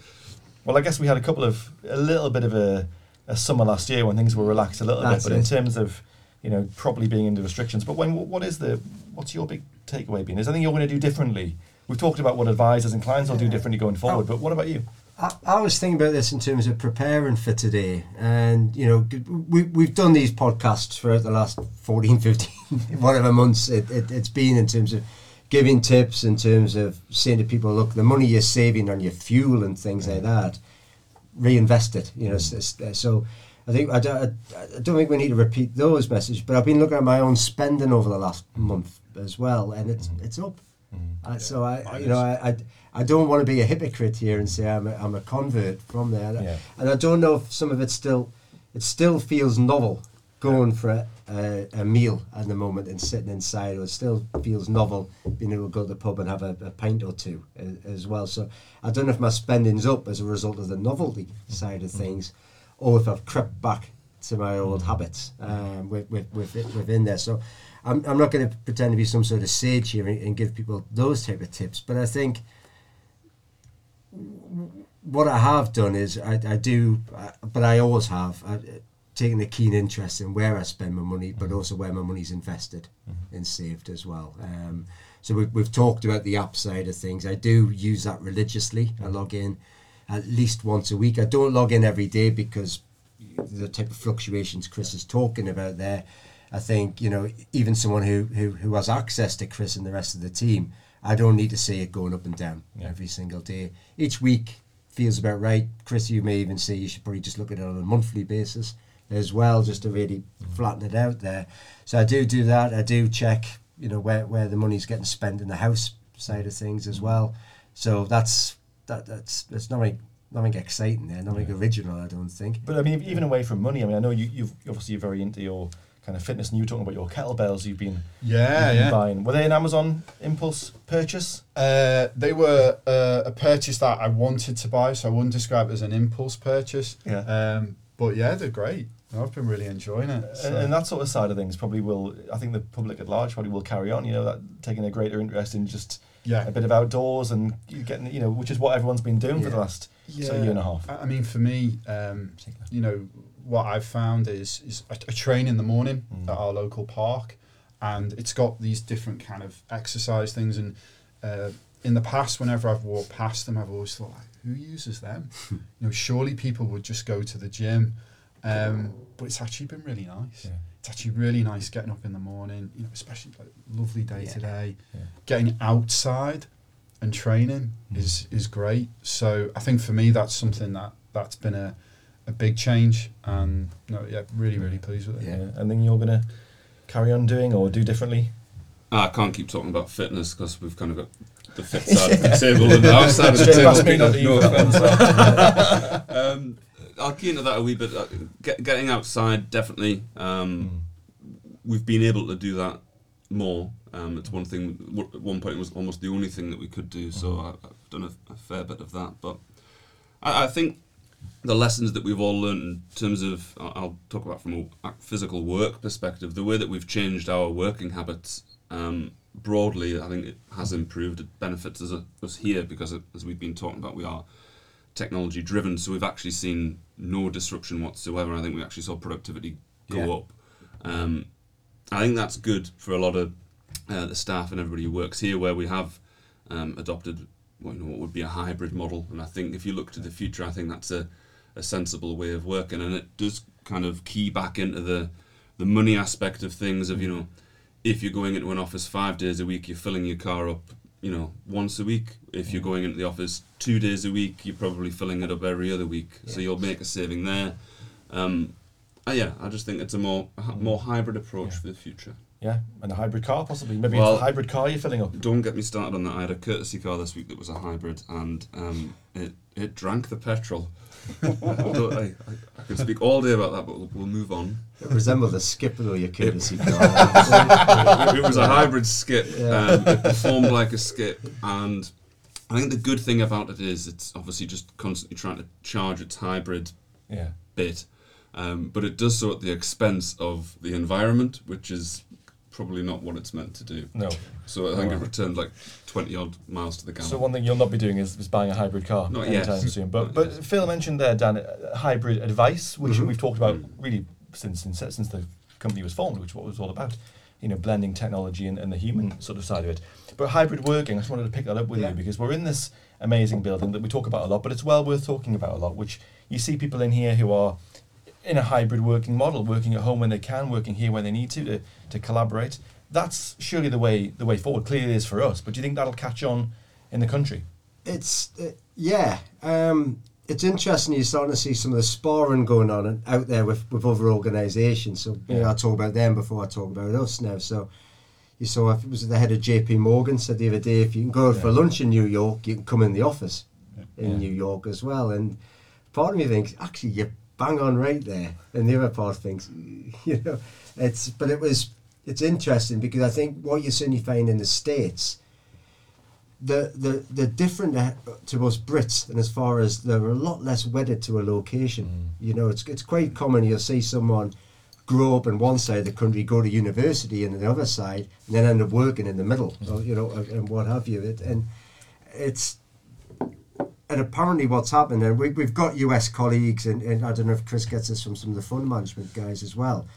A: Well, I guess we had a couple of a little bit of a, a summer last year when things were relaxed a little That's bit, but it. in terms of you know probably being into restrictions. But when what is the what's your big takeaway been? Is anything you're going to do differently? We've talked about what advisors and clients will do differently going forward, oh. but what about you?
D: I, I, was thinking about this in terms of preparing for today. And, you know, we, we've done these podcasts for the last 14, 15, whatever months it, it, it's been in terms of giving tips, in terms of saying to people, look, the money you're saving on your fuel and things like that, reinvest it. You know, so, so I think I don't, I don't think we need to repeat those messages, but I've been looking at my own spending over the last month as well, and it's mm-hmm. it's up. Mm-hmm. Uh, so I, you know, I, I I don't want to be a hypocrite here and say I'm a, I'm a convert from there. Yeah. And I don't know if some of it still, it still feels novel going yeah. for a, a, a, meal at the moment and sitting inside. It still feels novel being able to go to the pub and have a, a pint or two as, as, well. So I don't know if my spending's up as a result of the novelty side of things or if I've crept back to my old habits um, with, with, with it, within there. So I'm, I'm not going to pretend to be some sort of sage here and, and give people those type of tips, but I think – what I have done is I, I do, but I always have I, taken a keen interest in where I spend my money, but also where my money's invested mm-hmm. and saved as well. Um, so we've, we've talked about the app side of things. I do use that religiously. I log in at least once a week. I don't log in every day because the type of fluctuations Chris is talking about there. I think you know even someone who, who who has access to Chris and the rest of the team I don't need to see it going up and down yeah. every single day. Each week feels about right. Chris, you may even say you should probably just look at it on a monthly basis as well, just to really mm. flatten it out there. So I do do that. I do check, you know, where, where the money's getting spent in the house side of things as mm. well. So that's that that's that's nothing nothing exciting there, nothing yeah. original. I don't think.
A: But I mean, even away from money, I mean, I know you you've obviously you're very into your kind of fitness, and you were talking about your kettlebells you've been
C: yeah, you've been yeah.
A: buying. Were they an Amazon impulse purchase?
C: Uh, they were uh, a purchase that I wanted to buy, so I wouldn't describe it as an impulse purchase. Yeah. Um, but yeah, they're great. I've been really enjoying it.
A: So. And, and, that sort of side of things probably will. I think the public at large probably will carry on. You know, that taking a greater interest in just yeah. a bit of outdoors and getting you know, which is what everyone's been doing yeah. for the last yeah. year and a half.
C: I mean, for me, um, you know, what I've found is is I, I train in the morning mm. at our local park, and it's got these different kind of exercise things. And uh, in the past, whenever I've walked past them, I've always thought, like, who uses them? you know, surely people would just go to the gym. Um, but it's actually been really nice. Yeah. It's actually really nice getting up in the morning, you know, especially like lovely day yeah. today. Yeah. Getting outside and training mm. is is great. So I think for me that's something that that's been a a big change, and no, yeah, really, really pleased with it.
A: Yeah, and then you're gonna carry on doing or do differently.
B: I can't keep talking about fitness because we've kind of got the fit side of the table and the outside of the table. No um, I'll key into that a wee bit. Uh, get, getting outside, definitely. Um, mm. We've been able to do that more. Um, it's one thing. At one point, it was almost the only thing that we could do. So mm. I, have done a, a, fair bit of that. But I, I think the lessons that we've all learned in terms of I'll talk about from a physical work perspective, the way that we've changed our working habits um, broadly, I think it has improved. It benefits us, us here because, as we've been talking about, we are technology driven. So we've actually seen no disruption whatsoever. I think we actually saw productivity go yeah. up. Um, I think that's good for a lot of uh, the staff and everybody who works here, where we have um, adopted what, you know, what would be a hybrid model. And I think if you look to the future, I think that's a a sensible way of working, and it does kind of key back into the the money aspect of things. Of you know, if you're going into an office five days a week, you're filling your car up. You know, once a week. If you're going into the office two days a week, you're probably filling it up every other week. Yeah. So you'll make a saving there. Um, uh, yeah, I just think it's a more a more hybrid approach yeah. for the future.
A: Yeah, and a hybrid car possibly. Maybe well, it's a hybrid car you're filling up.
B: Don't get me started on that. I had a courtesy car this week that was a hybrid, and um, it it drank the petrol. I, I, I, can speak all day about that, but we'll, we'll move on.
D: It resembled a skip or your courtesy car.
B: it, it, was a hybrid skip. Yeah. Um, it performed like a skip, and I think the good thing about it is it's obviously just constantly trying to charge its hybrid
A: yeah.
B: bit. Um, but it does so at the expense of the environment, which is probably not what it's meant to do.
A: No.
B: So I think it returned like 20 odd miles to the gallon.
A: So one thing you'll not be doing is, is buying a hybrid car
B: not
A: anytime
B: yet.
A: soon. But but Phil mentioned there, Dan, uh, hybrid advice, which mm-hmm. we've talked about really since, since since the company was formed, which what it was all about. You know, blending technology and, and the human sort of side of it. But hybrid working, I just wanted to pick that up with yeah. you because we're in this amazing building that we talk about a lot, but it's well worth talking about a lot, which you see people in here who are in a hybrid working model, working at home when they can, working here when they need to, to, to collaborate that's surely the way the way forward. Clearly, it is for us. But do you think that'll catch on in the country?
D: It's uh, yeah. Um, it's interesting. You're starting to see some of the sparring going on out there with, with other organisations. So you know, I talk about them before I talk about us now. So you saw if it was the head of J.P. Morgan said the other day, if you can go yeah. for lunch in New York, you can come in the office yeah. in yeah. New York as well. And part of me thinks actually you're bang on right there, and the other part thinks you know it's. But it was it's interesting because I think what you're certainly find in the states, the the the different to us Brits, and as far as they're a lot less wedded to a location. Mm. You know, it's it's quite common you'll see someone grow up in one side of the country, go to university in the other side, and then end up working in the middle, mm. or, you know, and what have you. It and it's and apparently what's happened, and we, we've got US colleagues, and, and I don't know if Chris gets this from some of the fund management guys as well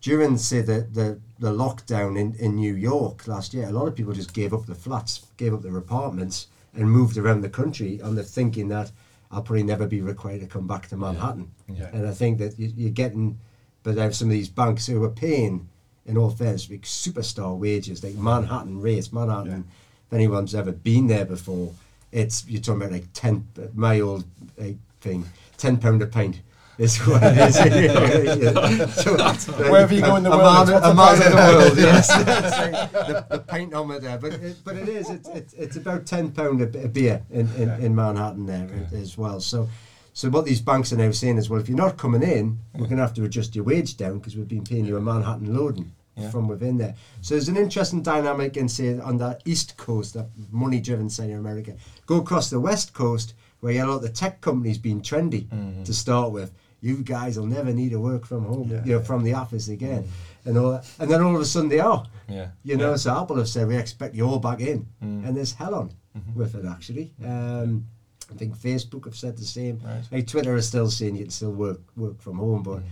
D: during say the, the, the lockdown in, in New York last year, a lot of people just gave up the flats, gave up their apartments, and moved around the country on the thinking that I'll probably never be required to come back to Manhattan.
A: Yeah. Yeah.
D: And I think that you, are getting, but have some of these banks who are paying, in all fairness, big superstar wages, like Manhattan rates, Manhattan. Yeah. If anyone's ever been there before, it's you're talking about like ten. My old like, thing, ten pound a pint is what it is.
A: so, Wherever you go in the world,
D: a man, a man in the world, yes. the, the paint on there, but it, but it is. It's, it's, it's about ten pound a, a beer in, in, in Manhattan there yeah. as well. So. So what these banks are now saying is, well, if you're not coming in, we're going to have to adjust your wage down because we've been paying you a Manhattan loading yeah. from within there. So there's an interesting dynamic in say on that east coast, that money-driven side of America. Go across the west coast where you have a lot of the tech companies being trendy mm-hmm. to start with you guys will never need to work from home, yeah, you know, from the office again, mm. and all that. And then all of a sudden they are.
A: Yeah.
D: You know, so Apple have said we expect you all back in, mm. and there's hell on mm-hmm. with it actually. Um, I think Facebook have said the same. Right. Like Twitter is still saying you can still work work from home, but. Mm.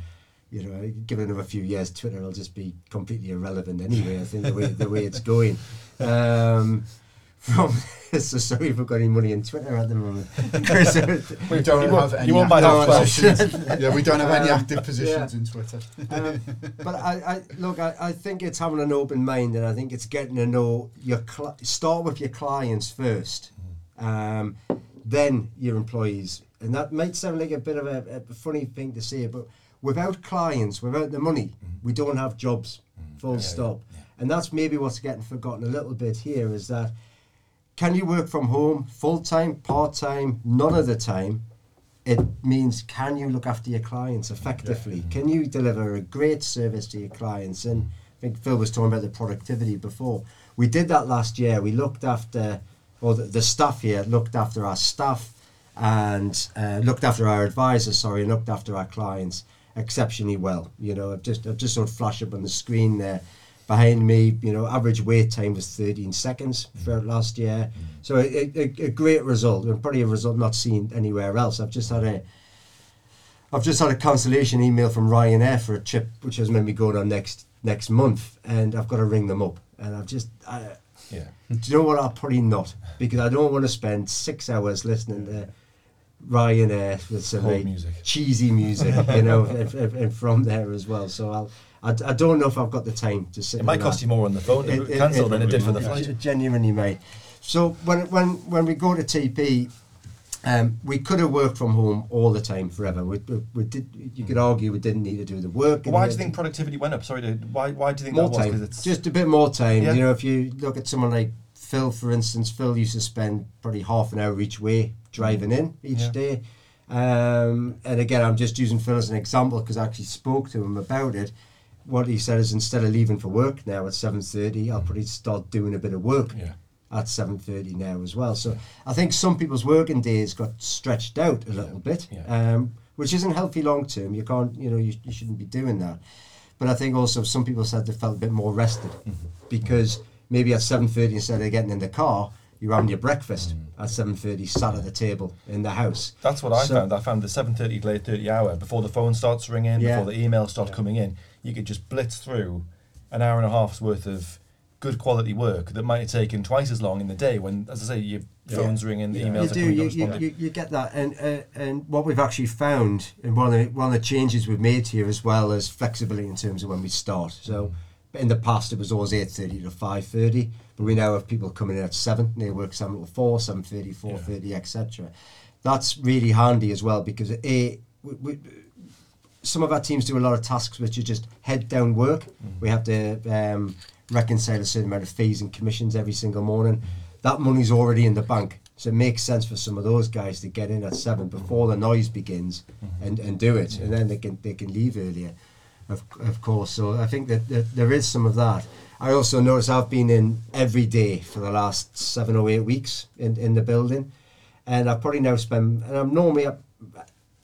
D: You know, given another few years, Twitter will just be completely irrelevant anyway. I think the way the way it's going. Um, from so sorry if we've got any money in Twitter at the moment.
C: we don't you have any. You won't buy positions. yeah, we don't have any um, active positions yeah. in Twitter.
D: um, but I, I look, I, I think it's having an open mind, and I think it's getting to know your cl- start with your clients first, um, then your employees, and that might sound like a bit of a, a funny thing to say, but without clients, without the money, mm-hmm. we don't have jobs. Mm-hmm. Full yeah, stop. Yeah, and that's maybe what's getting forgotten a little bit here is that can you work from home full time, part time, none of the time? It means can you look after your clients effectively? Yeah. Can you deliver a great service to your clients? And I think Phil was talking about the productivity before. We did that last year. We looked after, or the, the staff here looked after our staff and uh, looked after our advisors, sorry, and looked after our clients exceptionally well. You know, I've just I've just sort of flash up on the screen there behind me. You know, average wait time was 13 seconds for last year. Mm. So a, a, a, great result, and probably a result not seen anywhere else. I've just had a I've just had a cancellation email from Ryanair for a trip which has made me go on next next month, and I've got to ring them up. And I've just I,
A: yeah.
D: Do you know what? I'll probably not because I don't want to spend six hours listening to Ryanair with some like,
A: music.
D: cheesy music, you know, and, and- from there as well. So I'll, I, I don't know if I've got the time to sit.
A: It might cost
D: that.
A: you more on the phone to
D: It-
A: cancel
D: it-
A: than it did for the flight.
D: Genuinely may. So when when when we go to TP, um, we could have worked from home all the time forever. We, we, we did. You could argue we didn't need to do the work.
A: Why do you think productivity went up? Sorry, to, why why do you think
D: more
A: that was?
D: time? Just a bit more time.
A: Yeah.
D: You know, if you look at someone like Phil, for instance, Phil used to spend probably half an hour each way driving in each
A: Yeah.
D: day. Um, and again, I'm just using Phil as an example because I actually spoke to him about it. What he said is instead of leaving for work now at seven thirty, I'll probably start doing a bit of work
A: yeah.
D: at seven thirty now as well. So I think some people's working days got stretched out a little bit,
A: Yeah.
D: um, which isn't healthy long term. You can't, you know, you, you shouldn't be doing that. But I think also some people said they felt a bit more rested because maybe at seven thirty instead of getting in the car, you're having your breakfast at seven thirty, sat at the table in the house.
A: That's what I
D: So-
A: found. I found the seven thirty to eight thirty hour before the phone starts ringing,
D: Yeah.
A: before the emails start coming in. You could just blitz through an hour and a half's worth of good quality work that might have taken twice as long in the day. When, as I say, your phone's ringing, the
C: Yeah.
A: emails
D: you
A: are
D: do
A: coming.
D: you, you, you, get that and uh, and what we've actually found and one of the, one of the changes we've made here as well as flexibility in terms of when we start so in the past it was always 8.30 to 5.30 but we now have people coming in at 7 and they work 7 till 4 7.30 4.30 etc that's really handy as well because a we, we, some of our teams do a lot of tasks which are just head down work. Mm-hmm. We have to um, reconcile a certain amount of fees and commissions every single morning. Mm-hmm. That money's already in the bank. So it makes sense for some of those guys to get in at seven mm-hmm. before the noise begins and, and do it. And then they can they can leave earlier, of, of course. So I think that, that there is some of that. I also notice I've been in every day for the last seven or eight weeks in, in the building. And I probably now spend, and I'm normally at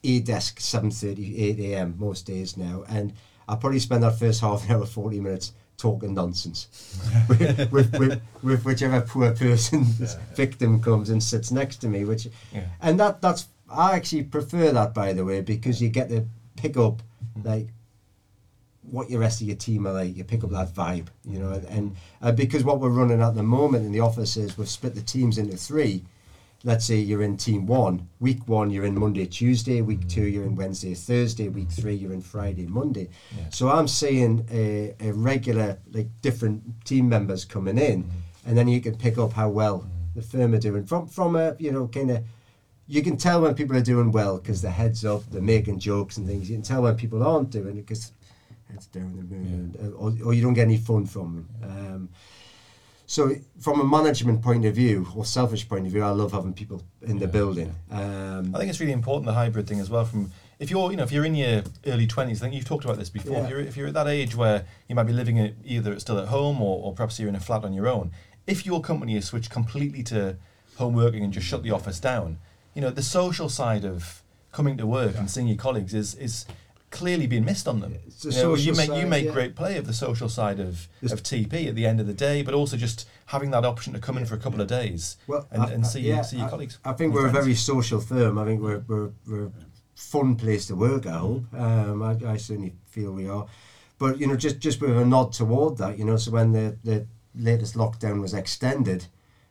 D: a desk seven thirty eight a.m. most days now. And I probably spend that first half an hour, 40 minutes talking nonsense with, with, with, with whichever poor person, victim comes and sits next to me. Which,
A: Yeah.
D: And that that's, I actually prefer that, by the way, because you get to pick up, mm. like, what your rest of your team are like. You pick up that vibe, you know, and, uh, because what we're running at the moment in the office is we've split the teams into three. Let's say you're in team one. Week one, you're in Monday, Tuesday. Week mm. two, you're in Wednesday, Thursday. Week three, you're in Friday, Monday.
A: Yeah.
D: So I'm seeing a, a regular, like different team members coming in, mm-hmm. and then you can pick up how well mm-hmm. the firm are doing from from a you know kind of you can tell when people are doing well because their heads up, they're making jokes and things. You can tell when people aren't doing it because heads down, they're moving, uh, or, or you don't get any fun from them. Um, so, from a management point of view or selfish point of view, I love having people in the
A: Yeah,
D: building. Um,
A: I think it's really important the hybrid thing as well. From if you're you know if you're in your early twenties, I think you've talked about this before.
D: Yeah.
A: If you're if you're at that age where you might be living at, either still at home or, or perhaps you're in a flat on your own. If your company has switched completely to home working and just shut the office down, you know the social side of coming to work and seeing your colleagues is is clearly being missed on them. You, know, you make you make
D: yeah.
A: great play of the social side of, of TP at the end of the day, but also just having that option to come in for a couple of days
D: Well,
A: and,
D: I-
A: and
D: I-
A: see
D: yeah,
A: see your
D: I-
A: colleagues.
D: I think we're a very social firm. I think we're we're, we're a fun place to work. I hope. Um, I, I certainly feel we are. But you know, just just with a nod toward that, you know, so when the the latest lockdown was extended,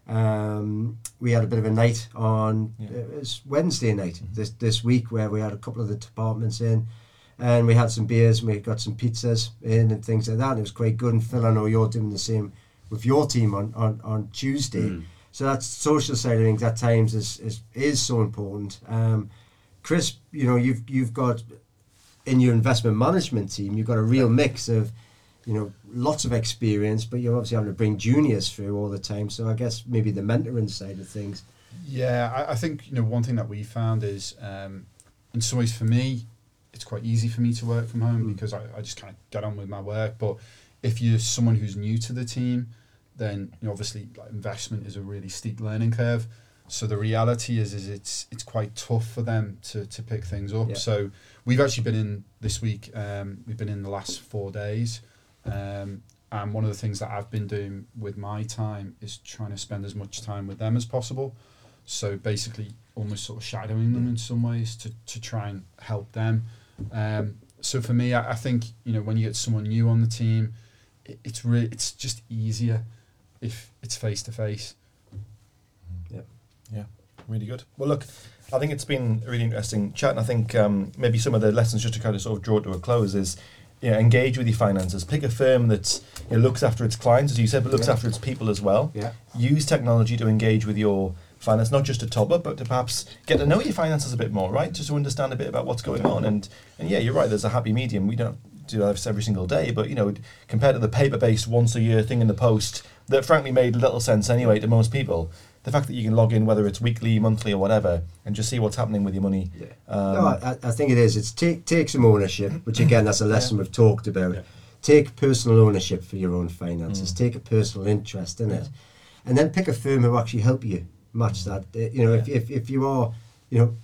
D: um, we had a bit of a night on
A: Yeah.
D: it was Wednesday night this this week where we had a couple of the departments in. And we had some beers and we got some pizzas in and things like that. And it was quite good. And Phil, I know you're doing the same with your team on, on, on Tuesday.
B: Mm.
D: So that social side of things at times is is, is so important. Um, Chris, you know, you've you've got in your investment management team, you've got a real mix of, you know, lots of experience, but you're obviously having to bring juniors through all the time. So I guess maybe the mentoring side of things.
C: Yeah, I, I think you know one thing that we found is, um, in some ways, for me, it's quite easy for me to work from home
D: Mm.
C: because I, I just kind of get on with my work. But if you're someone who's new to the team, then you know, obviously like, investment is a really steep learning curve. So the reality is, is it's it's quite tough for them to, to pick things up.
D: Yeah.
C: So we've actually been in this week. Um, we've been in the last four days, um, and one of the things that I've been doing with my time is trying to spend as much time with them as possible. So basically, almost sort of shadowing them in some ways to, to try and help them. Um, so for me, I, I think you know when you get someone new on the team, it, it's re- it's just easier if it's face to face.
A: Yeah, yeah, really good. Well, look, I think it's been a really interesting chat, and I think um, maybe some of the lessons just to kind of sort of draw it to a close is. You know, engage with your finances. Pick a firm that you know, looks after its clients, as you said, but looks
D: Yeah.
A: after its people as well.
D: Yeah.
A: Use technology to engage with your finance, not just to top up, but to perhaps get to know your finances a bit more, right? Just to understand a bit about what's going on. And and yeah, you're right. There's a happy medium. We don't do this every single day, but you know, compared to the paper-based once a year thing in the post, that frankly made little sense anyway to most people. The fact that you can log in, whether it's weekly, monthly, or whatever, and just see what's happening with your money.
D: Yeah.
A: Um,
D: no, I, I think it is. It's take take some ownership, which again, that's a lesson we've talked about.
C: Yeah.
D: Take personal ownership for your own finances.
A: Mm.
D: Take a personal interest in it, and then pick a firm who actually help you match that. Uh, You know, if, if, if you are, you know,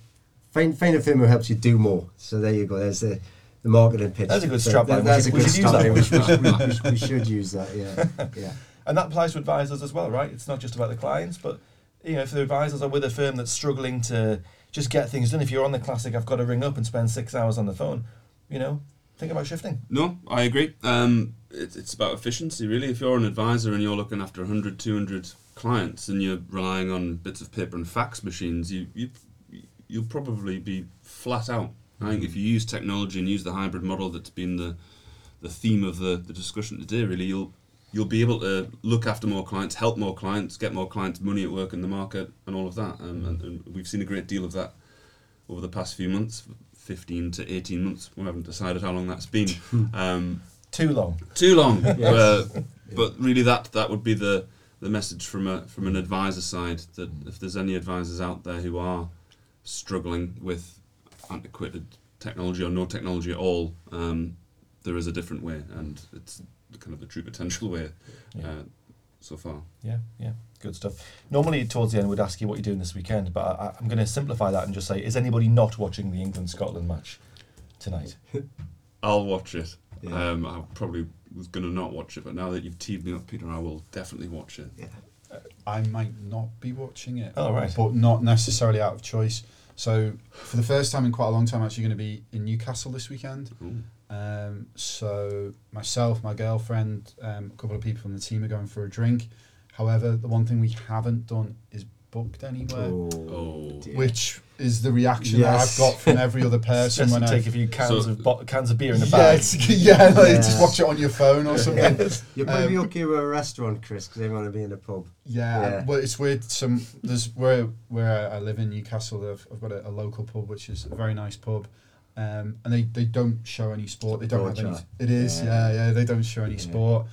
D: find find a firm who helps you do more. So there you go. There's the the marketing pitch.
A: That's a good
D: So
A: strap
D: that-
A: line.
D: That's
A: We
D: a good
A: should- we should use
D: strap
A: that
D: We we- we we should use that. Yeah, yeah.
A: And that applies to advisors as well, right? It's not just about the clients, but you know, if the advisors are with a firm that's struggling to just get things done, if you're on the classic, I've got to ring up and spend six hours on the phone, you know, think about shifting.
B: No, I agree. Um, it, it's about efficiency, really. If you're an advisor and you're looking after 100, 200 clients and you're relying on bits of paper and fax machines, you, you, you'll probably be flat out. I think if you use technology and use the hybrid model that's been the, the theme of the, the discussion today, really, you'll you'll be able to look after more clients, help more clients, get more clients money at work in the market, and all of that. Um, and, and we've seen a great deal of that over the past few months, 15 to 18 months. We haven't decided how long that's been. Um,
A: Too long.
B: too long. uh, but really, that that would be the the message from a from an advisor side that if there's any advisors out there who are struggling with antiquated technology or no technology at all, um, there is a different way, and it's kind of the true potential way
A: Yeah.
B: uh, so far.
A: Yeah, yeah, good stuff. Normally, towards the end, we'd ask you what you're doing this weekend, but I, I'm going to simplify that and just say: Is anybody not watching the England Scotland match tonight?
B: I'll watch it.
D: Yeah.
B: Um, I probably was going to not watch it, but now that you've teed me up, Peter, I will definitely watch it.
D: yeah.
C: I might not be watching it.
A: Oh, right.
C: But not necessarily out of choice. So for the first time in quite a long time, I'm actually going to be in Newcastle this weekend. Um, so myself, my girlfriend, um, a couple of people from the team are going for a drink. However, the one thing we haven't done is booked anywhere,
B: Oh.
D: dear.
C: which is the reaction
D: Yes.
C: that I've got from every other person when
A: to
C: I
A: take a few cans
B: So-
A: of bo- cans of beer in
C: a
A: bag.
C: it's, yeah, like,
D: Yeah.
C: just watch it on your phone or something.
D: You're probably
C: Um,
D: okay with a restaurant, Chris, because they want to be in a pub.
C: Yeah,
D: Yeah.
C: well, it's weird. Some there's where where I live in Newcastle. I've, I've got a, a local pub which is a very nice pub, um, and they, they don't show any sport. They don't have any. It is,
D: Yeah.
C: yeah, yeah. They don't show any
D: Yeah.
C: sport,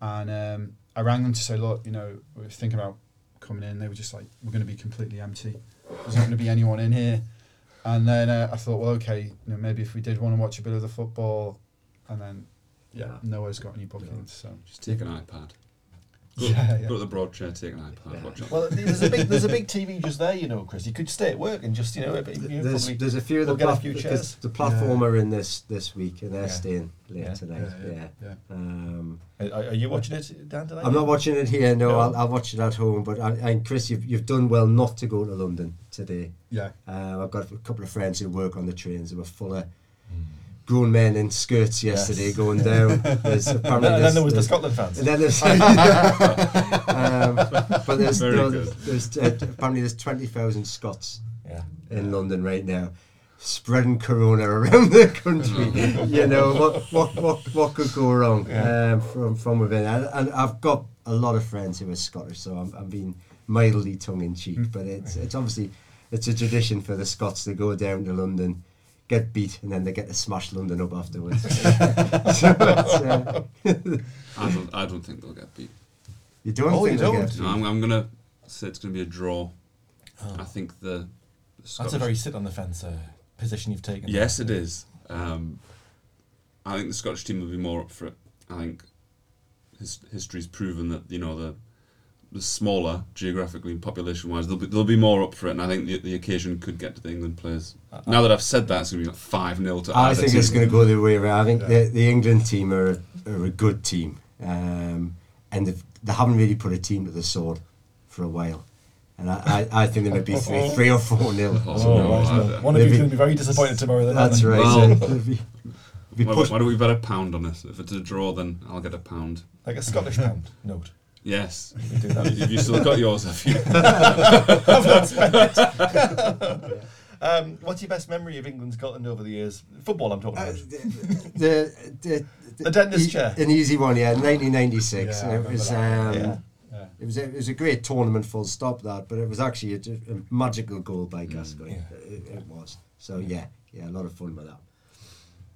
C: and um, I rang them to say, look, you know, we're thinking about coming in. They were just like, we're going to be completely empty. There's not going to be anyone in here. And then uh, I thought, well, okay, you know, maybe if we did want to watch a bit of the football, and then yeah,
D: Yeah.
C: no one's got any bookings. So
B: Just take an iPad. Go,
C: Yeah, yeah.
B: go to the broad chair, take an iPad,
D: Yeah.
B: watch it.
A: Well, there's a big there's a big TV just there, you know, Chris. You could stay at work and just you know, you
D: There's, there's a few of the
A: we'll get a
D: plat-
A: few chairs.
D: the platform are in this this week and they're
A: Yeah.
D: staying late
A: Yeah.
D: tonight.
C: Yeah,
D: Yeah.
C: yeah, yeah.
D: Um,
A: Are, are you watching it, Dan? Tonight?
D: I'm not watching it here. No,
A: No.
D: I'll, I'll watch it at home. But I, and Chris, you've you've done well not to go to London today.
C: yeah.
D: Uh, I've got a couple of friends who work on the trains. They were full of grown men in skirts yesterday
A: Yes.
D: going down. There's
A: And
D: apparently
A: then, and then
D: there's-
A: there was the Scotland fans.
D: And then there's, um, but there's,
B: Very
D: no, there's uh, apparently there's twenty thousand Scots
A: yeah.
D: in London right now, spreading corona around the country. you know what what what what could go wrong
A: Yeah.
D: um, from from within? And, and I've got a lot of friends who are Scottish, so I'm, I'm being mildly tongue in cheek,
A: Mm.
D: but it's it's obviously it's a tradition for the Scots to go down to London. Get beat and then they get to smash London up afterwards. so it's, uh,
B: I don't, I don't think they'll get beat.
D: you don't
A: Oh,
D: think
A: you
D: they'll
A: don't?
D: get
B: No, I'm, I'm going to say it's going to be a draw.
A: Oh.
B: I think the. the
A: That's a very sit on the fence uh, position you've taken.
B: Yes, it is. Um, I think the Scottish team will be more up for it. I think his, history's proven that you know the the smaller geographically and population wise, they'll be they'll be more up for it, and I think the, the occasion could get to the England players.
A: Uh,
B: now that I've said that, it's going to be like five 0 to.
D: I
B: either
D: think it's
B: team.
D: going to go the way around. I think
C: Yeah.
D: the, the England team are, are a good team, um, and they've, they haven't really put a team to the sword for a while. And I, I, I think they might be three, three or four nil.
B: Oh,
A: Oh,
B: no,
A: right,
B: I-
A: well, one of you's
D: maybe-
A: going to be very disappointed tomorrow. Then,
D: That's right.
B: Well-
D: so be, be
B: Why, why don't we bet a pound on this? If it's a draw, then I'll get a pound.
A: Like a Scottish pound note.
B: Yes.
A: We do that.
B: Have you still got yours? Have you?
A: I've not spent it. Um, what's your best memory of England Scotland over the years? Football, I'm talking
D: Uh,
A: about.
D: the, the,
A: The dentist
D: e-
A: chair.
D: An easy one, yeah. 1996.
C: Yeah,
D: and it was. Um.
A: Yeah.
C: Yeah.
D: It was a, it was a great tournament, full stop. That, but it was actually a, a magical goal by Gascoigne.
A: yeah.
D: It, it was. So yeah, yeah, a lot of fun with that.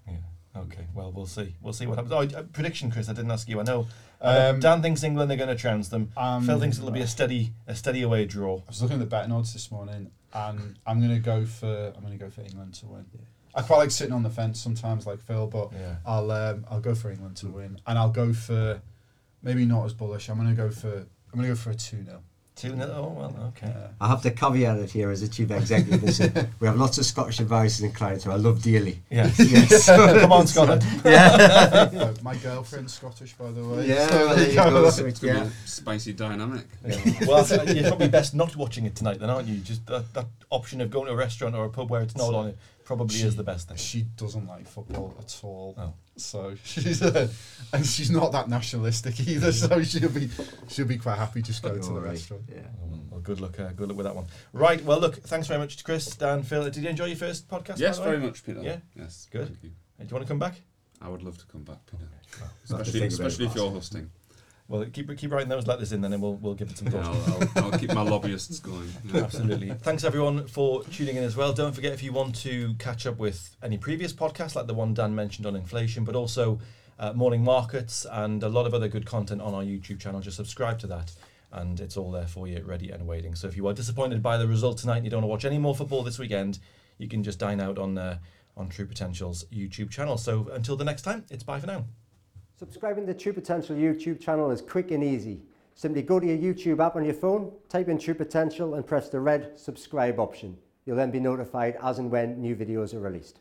A: Yeah. Okay. Well, we'll see. We'll see what happens. Oh, uh, prediction, Chris. I didn't ask you. I know.
C: Um,
A: Dan thinks England are going to trounce them.
C: um,
A: Phil thinks it'll be a steady, a steady away draw.
C: I was looking at the betting odds this morning, and I'm gonna go for I'm gonna go for England to win. I quite like sitting on the fence sometimes, like Phil, but
A: Yeah.
C: I'll um, I'll go for England to win, and I'll go for maybe not as bullish. I'm gonna go for I'm gonna go for a two 0
A: Two nil. Oh well. Okay.
D: I have to caveat it here as a chief executive and say we have lots of Scottish advisors and clients who I love dearly.
A: Yes.
D: Yes.
A: Come on, Scotland.
C: Uh, my girlfriend's Scottish, by the way.
D: Yeah,
C: so
D: there you go. So it's,
B: It's gonna
D: yeah.
B: be a spicy dynamic.
A: well, I you're probably best not watching it tonight, then, aren't you? Just that, that option of going to a restaurant or a pub where it's not on it probably is the best thing.
C: She doesn't like football at all.
A: Oh.
C: So she's uh, and she's not that nationalistic either. So she'll be she'll be quite happy just go to the restaurant.
D: Yeah.
A: Well, good luck. Uh, good luck with that one. Right. Well, look. Thanks very much to Chris, Dan, Phil. Did you enjoy your first podcast?
B: Yes,
A: by
B: very much, Peter.
A: Yeah?
B: Yes.
A: Good.
B: Thank you.
A: Do you want to come back?
B: I would love to come back, Peter.
D: Have to
B: Especially, especially if you're hosting.
A: Well, keep keep writing those letters in, then, and we'll we'll give it some
B: Yeah,
A: thought.
B: I'll, I'll, I'll keep my lobbyists going. Yeah.
A: Absolutely. Thanks everyone for tuning in as well. Don't forget if you want to catch up with any previous podcasts like the one Dan mentioned on inflation, but also uh, morning markets and a lot of other good content on our YouTube channel, just subscribe to that and it's all there for you, ready and waiting. So if you are disappointed by the result tonight and you don't want to watch any more football this weekend, you can just dine out on uh, on True Potential's YouTube channel. So until the next time, it's bye for now.
E: Subscribing to True Potential YouTube channel is quick and easy. Simply go to your YouTube app on your phone, type in True Potential and press the red subscribe option. You'll then be notified as and when new videos are released.